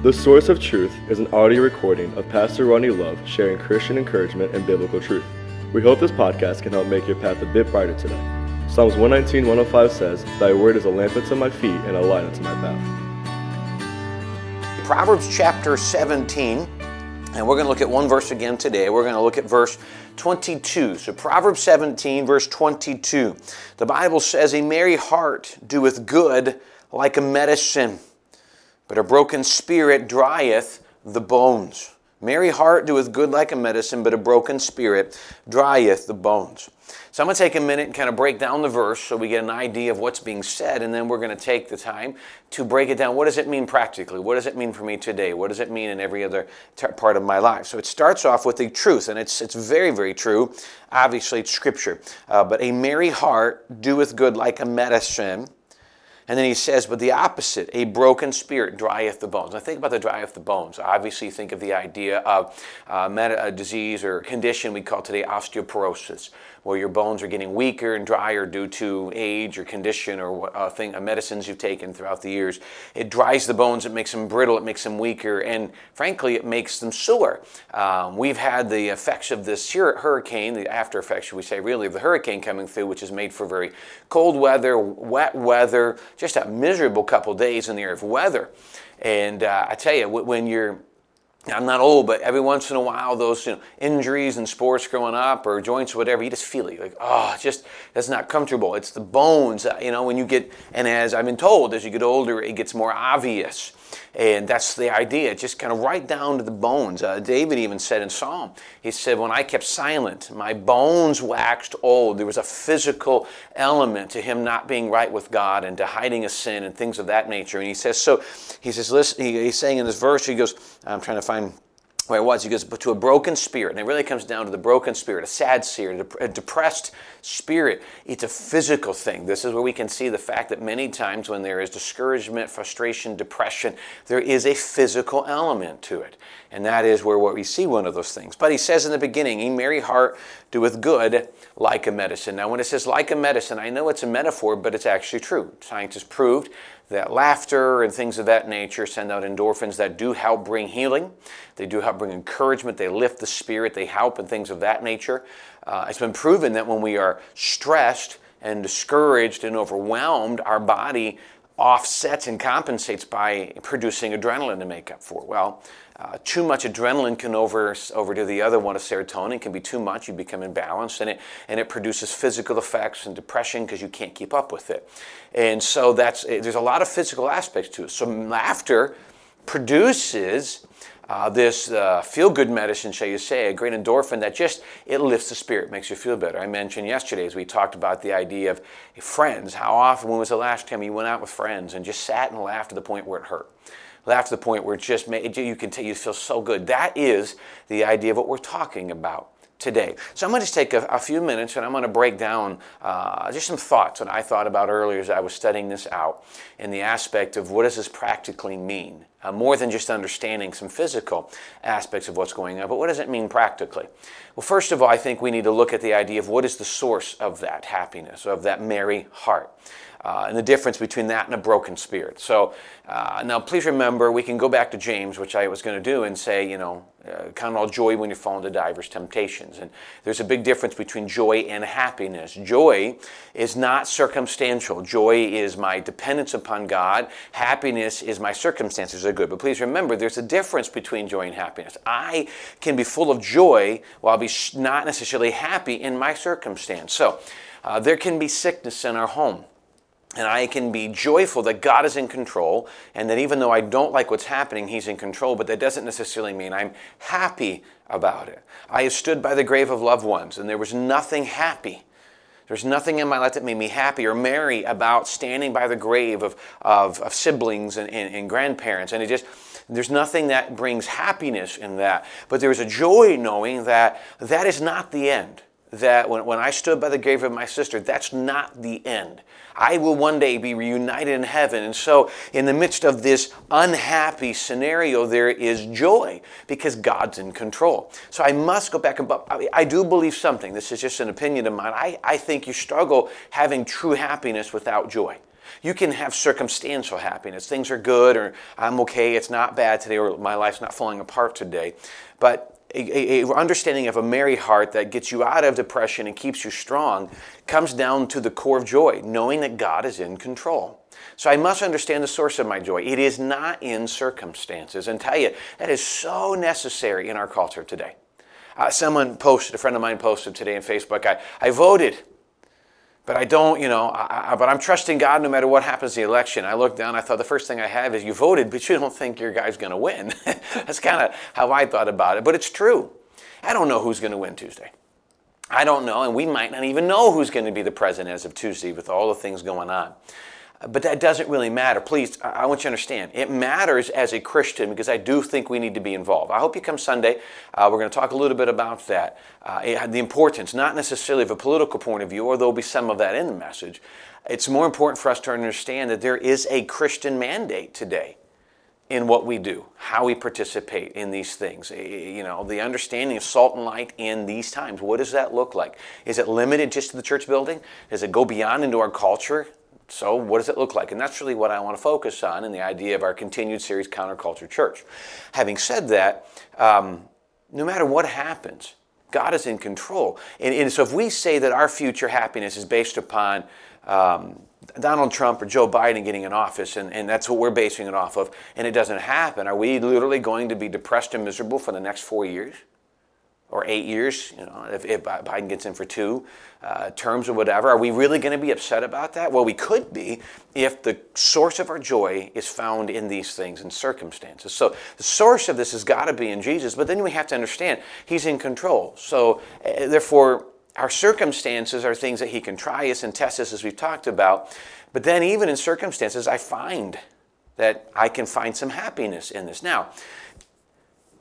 The Source of Truth is an audio recording of Pastor Ronnie Love sharing Christian encouragement and biblical truth. We hope this podcast can help make your path a bit brighter today. Psalms 119, 105 says, Thy word is a lamp unto my feet and a light unto my path. Proverbs chapter 17, and we're going to look at one verse again today. We're going to look at verse 22. So, Proverbs 17, verse 22. The Bible says, A merry heart doeth good like a medicine, but a broken spirit drieth the bones. Merry heart doeth good like a medicine, but a broken spirit drieth the bones. So I'm going to take a minute and kind of break down the verse so we get an idea of what's being said, and then we're going to take the time to break it down. What does it mean practically? What does it mean for me today? What does it mean in every other t- part of my life? So it starts off with the truth, and it's, it's very, very true. Obviously, it's scripture. Uh, but a merry heart doeth good like a medicine and then he says, but the opposite, a broken spirit drieth the bones. Now think about the drieth the bones. Obviously, think of the idea of uh, a disease or condition we call today osteoporosis, where your bones are getting weaker and drier due to age or condition or uh, thing, uh, medicines you've taken throughout the years. It dries the bones, it makes them brittle, it makes them weaker, and frankly, it makes them sore. Um, we've had the effects of this hurricane, the after effects, should we say, really, of the hurricane coming through, which is made for very cold weather, wet weather, just a miserable couple days in the area of weather. And uh, I tell you, when you're I'm not old, but every once in a while, those you know, injuries and sports growing up or joints or whatever, you just feel it. like, oh, just that's not comfortable. It's the bones, uh, you know, when you get, and as I've been told, as you get older, it gets more obvious. And that's the idea, just kind of right down to the bones. Uh, David even said in Psalm, he said, When I kept silent, my bones waxed old. There was a physical element to him not being right with God and to hiding a sin and things of that nature. And he says, So he says, listen, he, he's saying in this verse, he goes, I'm trying to find where it was. He goes, but to a broken spirit. And it really comes down to the broken spirit, a sad spirit, a depressed spirit. It's a physical thing. This is where we can see the fact that many times when there is discouragement, frustration, depression, there is a physical element to it. And that is where what we see one of those things. But he says in the beginning, a merry heart doeth good like a medicine. Now, when it says like a medicine, I know it's a metaphor, but it's actually true. Scientists proved that laughter and things of that nature send out endorphins that do help bring healing. They do help bring encouragement. They lift the spirit. They help and things of that nature. Uh, it's been proven that when we are stressed and discouraged and overwhelmed, our body offsets and compensates by producing adrenaline to make up for. Well, uh, too much adrenaline can over, overdo the other one of serotonin. Can be too much, you become imbalanced, and it, and it produces physical effects and depression because you can't keep up with it. And so that's, there's a lot of physical aspects to it. So laughter produces uh, this uh, feel-good medicine, shall you say, a great endorphin that just it lifts the spirit, makes you feel better. I mentioned yesterday as we talked about the idea of friends. How often, when was the last time you went out with friends and just sat and laughed to the point where it hurt? To the point where it just made you can you feel so good. That is the idea of what we're talking about today. So I'm going to just take a, a few minutes and I'm going to break down uh, just some thoughts that I thought about earlier as I was studying this out in the aspect of what does this practically mean? Uh, more than just understanding some physical aspects of what's going on, but what does it mean practically? Well, first of all, I think we need to look at the idea of what is the source of that happiness, of that merry heart uh, and the difference between that and a broken spirit. So uh, now, please remember, we can go back to James, which I was going to do, and say, you know, uh, count all joy when you fall into divers temptations. And there's a big difference between joy and happiness. Joy is not circumstantial. Joy is my dependence upon God. Happiness is my circumstances are good. But please remember, there's a difference between joy and happiness. I can be full of joy while be not necessarily happy in my circumstance. So uh, there can be sickness in our home and I can be joyful that God is in control and that even though I don't like what's happening, He's in control, but that doesn't necessarily mean I'm happy about it. I have stood by the grave of loved ones and there was nothing happy. There's nothing in my life that made me happy or merry about standing by the grave of, of, of siblings and, and, and grandparents. And it just, there's nothing that brings happiness in that. But there's a joy knowing that that is not the end that when, when I stood by the grave of my sister, that's not the end. I will one day be reunited in heaven. And so, in the midst of this unhappy scenario, there is joy because God's in control. So, I must go back and, I do believe something. This is just an opinion of mine. I, I think you struggle having true happiness without joy. You can have circumstantial happiness. Things are good, or I'm okay, it's not bad today, or my life's not falling apart today. But a, a, understanding of a merry heart that gets you out of depression and keeps you strong comes down to the core of joy, knowing that God is in control. So I must understand the source of my joy. It is not in circumstances. And tell you, that is so necessary in our culture today. Uh, someone posted, a friend of mine posted today on Facebook, I, I voted but I don't, you know, I, I, but I'm trusting God no matter what happens in the election. I looked down, I thought the first thing I have is you voted, but you don't think your guy's going to win. That's kind of how I thought about it, but it's true. I don't know who's going to win Tuesday. I don't know, and we might not even know who's going to be the president as of Tuesday with all the things going on. But that doesn't really matter. Please, I want you to understand. It matters as a Christian because I do think we need to be involved. I hope you come Sunday. Uh, we're going to talk a little bit about that. Uh, the importance, not necessarily of a political point of view, or there'll be some of that in the message. It's more important for us to understand that there is a Christian mandate today in what we do, how we participate in these things. You know, the understanding of salt and light in these times. What does that look like? Is it limited just to the church building? Does it go beyond into our culture? So, what does it look like? And that's really what I want to focus on in the idea of our continued series, Counterculture Church. Having said that, um, no matter what happens, God is in control. And, and, so, if we say that our future happiness is based upon um, Donald Trump or Joe Biden getting in office, and, and that's what we're basing it off of, and it doesn't happen, are we literally going to be depressed and miserable for the next four years? Or eight years, you know, if, if Biden gets in for two uh, terms or whatever, are we really going to be upset about that? Well, we could be if the source of our joy is found in these things and circumstances. So the source of this has got to be in Jesus, but then we have to understand He's in control. So uh, therefore, our circumstances are things that He can try us and test us, as we've talked about. But then, even in circumstances, I find that I can find some happiness in this. Now,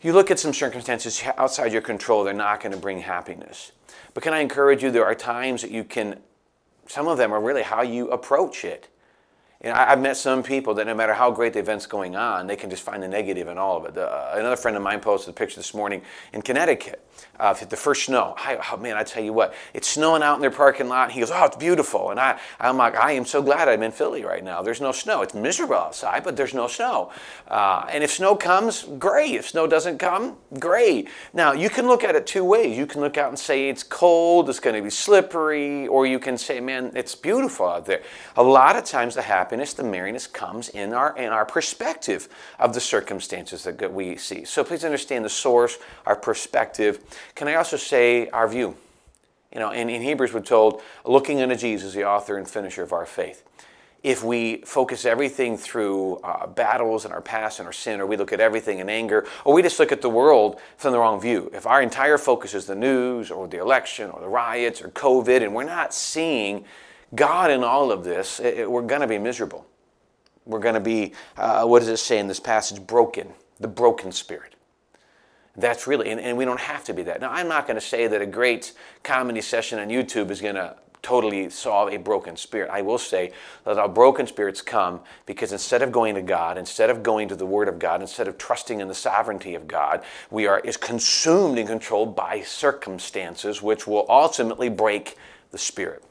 you look at some circumstances outside your control, they're not going to bring happiness. But can I encourage you, there are times that you can, some of them are really how you approach it. You know, I've met some people that no matter how great the event's going on, they can just find the negative in all of it. Uh, another friend of mine posted a picture this morning in Connecticut uh, the first snow. I, oh man, I tell you what, it's snowing out in their parking lot. He goes, oh, it's beautiful. And I, I'm like, I am so glad I'm in Philly right now. There's no snow. It's miserable outside, but there's no snow. Uh, and if snow comes, great. If snow doesn't come, great. Now, you can look at it two ways. You can look out and say it's cold, it's going to be slippery, or you can say, man, it's beautiful out there. A lot of times the happiness, the merriness comes in our, in our perspective of the circumstances that we see. So please understand the source, our perspective. Can I also say our view? You know, in, in Hebrews we're told, looking unto Jesus, the author and finisher of our faith. If we focus everything through uh, battles and our past and our sin, or we look at everything in anger, or we just look at the world from the wrong view, if our entire focus is the news or the election or the riots or COVID, and we're not seeing God in all of this, it, it, we're going to be miserable. We're going to be, uh, what does it say in this passage? Broken, the broken spirit. That's really, and, and we don't have to be that. Now, I'm not going to say that a great comedy session on YouTube is going to totally solve a broken spirit. I will say that our broken spirits come because instead of going to God, instead of going to the Word of God, instead of trusting in the sovereignty of God, we are is consumed and controlled by circumstances which will ultimately break the spirit.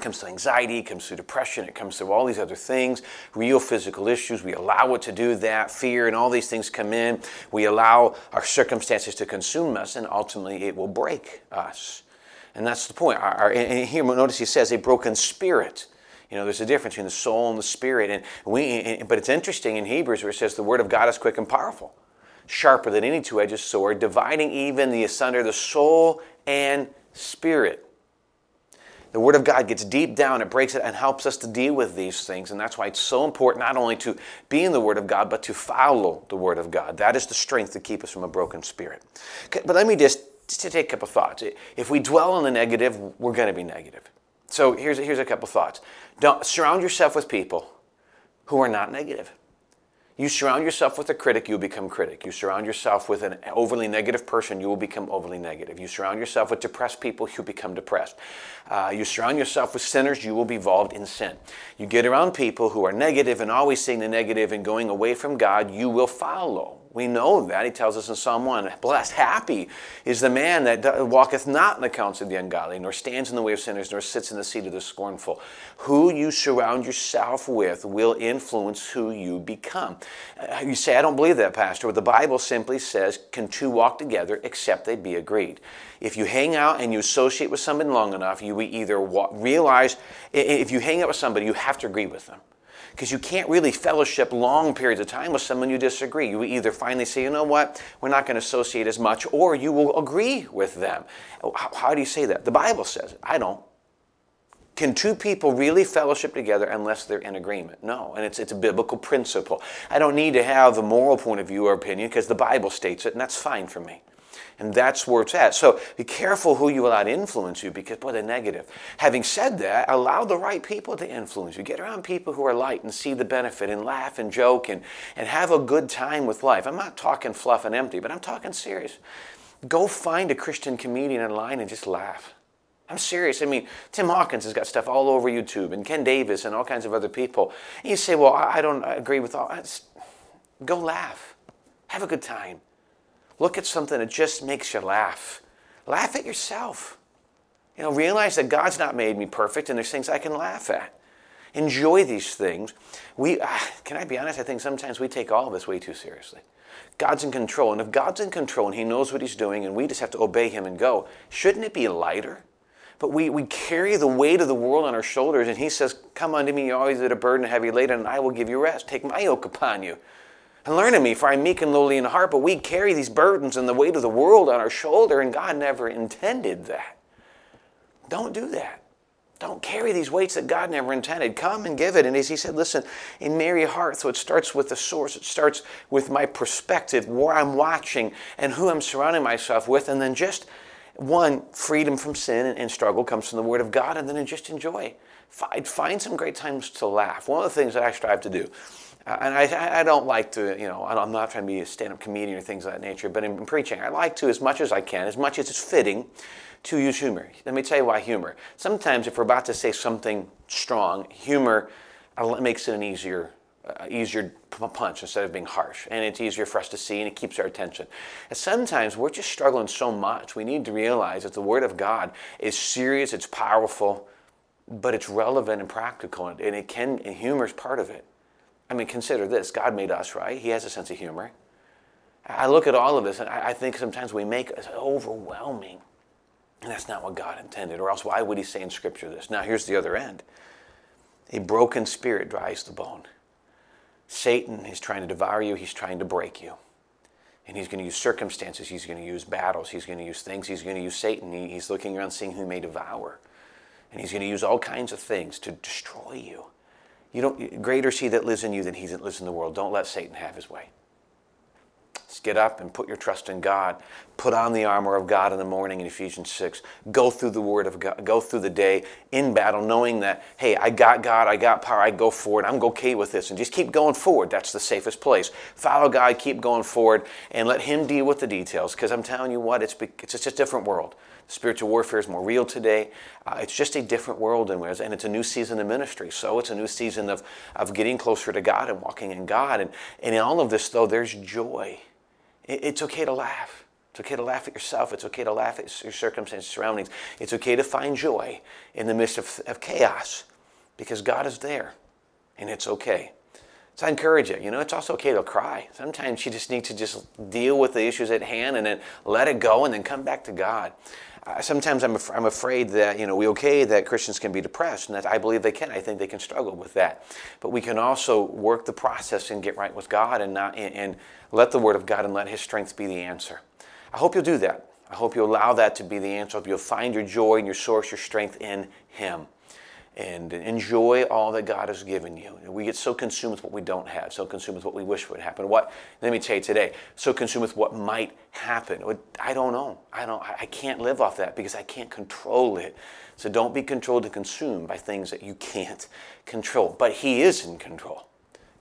Comes to anxiety, it comes to depression, it comes to all these other things, real physical issues. We allow it to do that, fear and all these things come in. We allow our circumstances to consume us, and ultimately it will break us. And that's the point. Our, our, and here, notice he says a broken spirit. You know, there's a difference between the soul and the spirit. And we, but it's interesting in Hebrews where it says the word of God is quick and powerful, sharper than any two-edged sword, dividing even the asunder the soul and spirit the Word of God gets deep down, it breaks it, and helps us to deal with these things. And that's why it's so important not only to be in the Word of God, but to follow the Word of God. That is the strength to keep us from a broken spirit. But let me just, just take a couple thoughts. If we dwell on the negative, we're going to be negative. So here's, here's a couple thoughts. Don't surround yourself with people who are not negative. You surround yourself with a critic, you become critic. You surround yourself with an overly negative person, you will become overly negative. You surround yourself with depressed people, you become depressed. Uh, you surround yourself with sinners, you will be involved in sin. You get around people who are negative and always seeing the negative and going away from God, you will follow We know that. He tells us in Psalm 1 Blessed, happy is the man that walketh not in the counsel of the ungodly, nor stands in the way of sinners, nor sits in the seat of the scornful. Who you surround yourself with will influence who you become. Uh, you say, I don't believe that, Pastor. But the Bible simply says, Can two walk together except they be agreed? If you hang out and you associate with somebody long enough, you either realize, if you hang out with somebody, you have to agree with them because you can't really fellowship long periods of time with someone you disagree. You either finally say, you know what, we're not going to associate as much, or you will agree with them. Oh, how, how do you say that? The Bible says it. I don't. Can two people really fellowship together unless they're in agreement? No, and it's, it's a biblical principle. I don't need to have a moral point of view or opinion because the Bible states it, and that's fine for me. And that's where it's at. So be careful who you allow to influence you because, boy, they're negative. Having said that, allow the right people to influence you. Get around people who are light and see the benefit and laugh and joke and, and have a good time with life. I'm not talking fluff and empty, but I'm talking serious. Go find a Christian comedian online and just laugh. I'm serious. I mean, Tim Hawkins has got stuff all over YouTube, and Ken Davis, and all kinds of other people. And you say, "Well, I don't agree with all." That. Go laugh, have a good time. Look at something that just makes you laugh. Laugh at yourself. You know, realize that God's not made me perfect and there's things I can laugh at. Enjoy these things. We, ah, can I be honest? I think sometimes we take all of this way too seriously. God's in control, and if God's in control and He knows what He's doing, and we just have to obey Him and go, shouldn't it be lighter? But we, we carry the weight of the world on our shoulders, and He says, Come unto me, you always that are burdened and heavy laden, and I will give you rest. Take my yoke upon you. And learn of me, for I'm meek and lowly in heart. But we carry these burdens and the weight of the world on our shoulder, and God never intended that. Don't do that. Don't carry these weights that God never intended. Come and give it. And as he said, listen, in merry heart, so it starts with the source. It starts with my perspective, where I'm watching, and who I'm surrounding myself with. And then just one, freedom from sin and, struggle comes from the Word of God, and then just enjoy. Find some great times to laugh. One of the things that I strive to do and I, I don't like to, you know, I'm not trying to be a stand up comedian or things of that nature, but in, preaching, I like to, as much as I can, as much as it's fitting, to use humor. Let me tell you why humor. Sometimes, if we're about to say something strong, humor uh, makes it an easier, uh, easier punch instead of being harsh, and it's easier for us to see, and it keeps our attention. And sometimes we're just struggling so much. We need to realize that the Word of God is serious, it's powerful, but it's relevant and practical, and it can. And humor is part of it. I mean, consider this God made us, right? He has a sense of humor. I look at all of this and I think sometimes we make it overwhelming. And that's not what God intended, or else why would He say in Scripture this? Now, here's the other end a broken spirit dries the bone. Satan is trying to devour you, he's trying to break you. And he's going to use circumstances, he's going to use battles, he's going to use things, he's going to use Satan. He's looking around seeing who he may devour. And he's going to use all kinds of things to destroy you. You don't, greater is he that lives in you than he that lives in the world. Don't let Satan have his way. Just get up and put your trust in God. Put on the armor of God in the morning in Ephesians 6. Go through the word of God. Go through the day in battle, knowing that, hey, I got God, I got power, I go forward. I'm okay with this. And just keep going forward. That's the safest place. Follow God, keep going forward, and let Him deal with the details. Because I'm telling you what, it's, it's just a different world. Spiritual warfare is more real today. Uh, it's just a different world, and it's a new season of ministry. So it's a new season of, of getting closer to God and walking in God. And, and in all of this, though, there's joy. It, it's okay to laugh. It's okay to laugh at yourself. It's okay to laugh at your circumstances, surroundings. It's okay to find joy in the midst of, of chaos because God is there, and it's okay. So I encourage you. You know, it's also okay to cry. Sometimes you just need to just deal with the issues at hand and then let it go and then come back to God sometimes I'm, af- I'm afraid that, you know, we okay that Christians can be depressed, and that I believe they can. I think they can struggle with that. But we can also work the process and get right with God and, not, and, and let the Word of God and let His strength be the answer. I hope you'll do that. I hope you'll allow that to be the answer. I hope you'll find your joy and your source, your strength in Him and enjoy all that God has given you. We get so consumed with what we don't have, so consumed with what we wish would happen. What let me tell you today, so consumed with what might happen. I don't know. I don't I can't live off that because I can't control it. So don't be controlled and consumed by things that you can't control. But he is in control.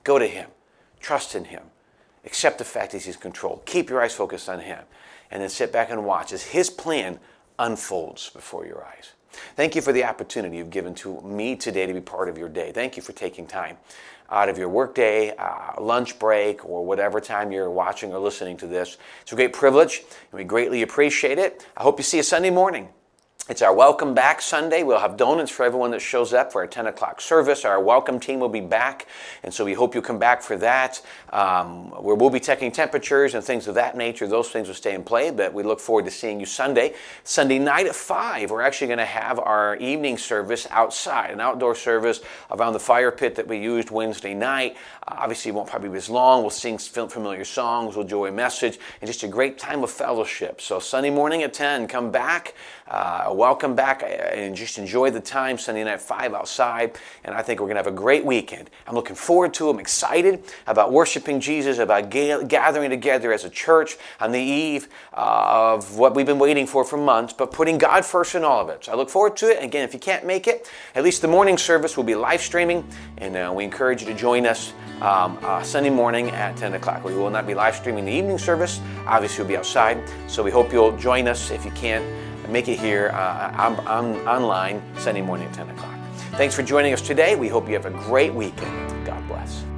Go to him. Trust in him. Accept the fact that he's in control. Keep your eyes focused on him. And then sit back and watch as his plan unfolds before your eyes. Thank you for the opportunity you've given to me today to be part of your day. Thank you for taking time out of your workday, uh, lunch break, or whatever time you're watching or listening to this. It's a great privilege, and we greatly appreciate it. I hope you see you Sunday morning. It's our Welcome Back Sunday. We'll have donuts for everyone that shows up for our 10 o'clock service. Our welcome team will be back, and so we hope you'll come back for that. Um, we'll be checking temperatures and things of that nature. Those things will stay in play, but we look forward to seeing you Sunday. Sunday night at 5, we're actually going to have our evening service outside, an outdoor service around the fire pit that we used Wednesday night. Uh, obviously, it won't probably be as long. We'll sing familiar songs, we'll enjoy a message, and just a great time of fellowship. So, Sunday morning at 10, come back. Uh, welcome back and just enjoy the time Sunday night 5 outside. And I think we're going to have a great weekend. I'm looking forward to it. I'm excited about worshiping Jesus, about ga- gathering together as a church on the eve uh, of what we've been waiting for for months, but putting God first in all of it. So I look forward to it. Again, if you can't make it, at least the morning service will be live streaming, and uh, we encourage you to join us. Um, uh, Sunday morning at 10 o'clock. We will not be live streaming the evening service. Obviously, we'll be outside. So we hope you'll join us if you can't make it here uh, I'm, I'm online Sunday morning at 10 o'clock. Thanks for joining us today. We hope you have a great weekend. God bless.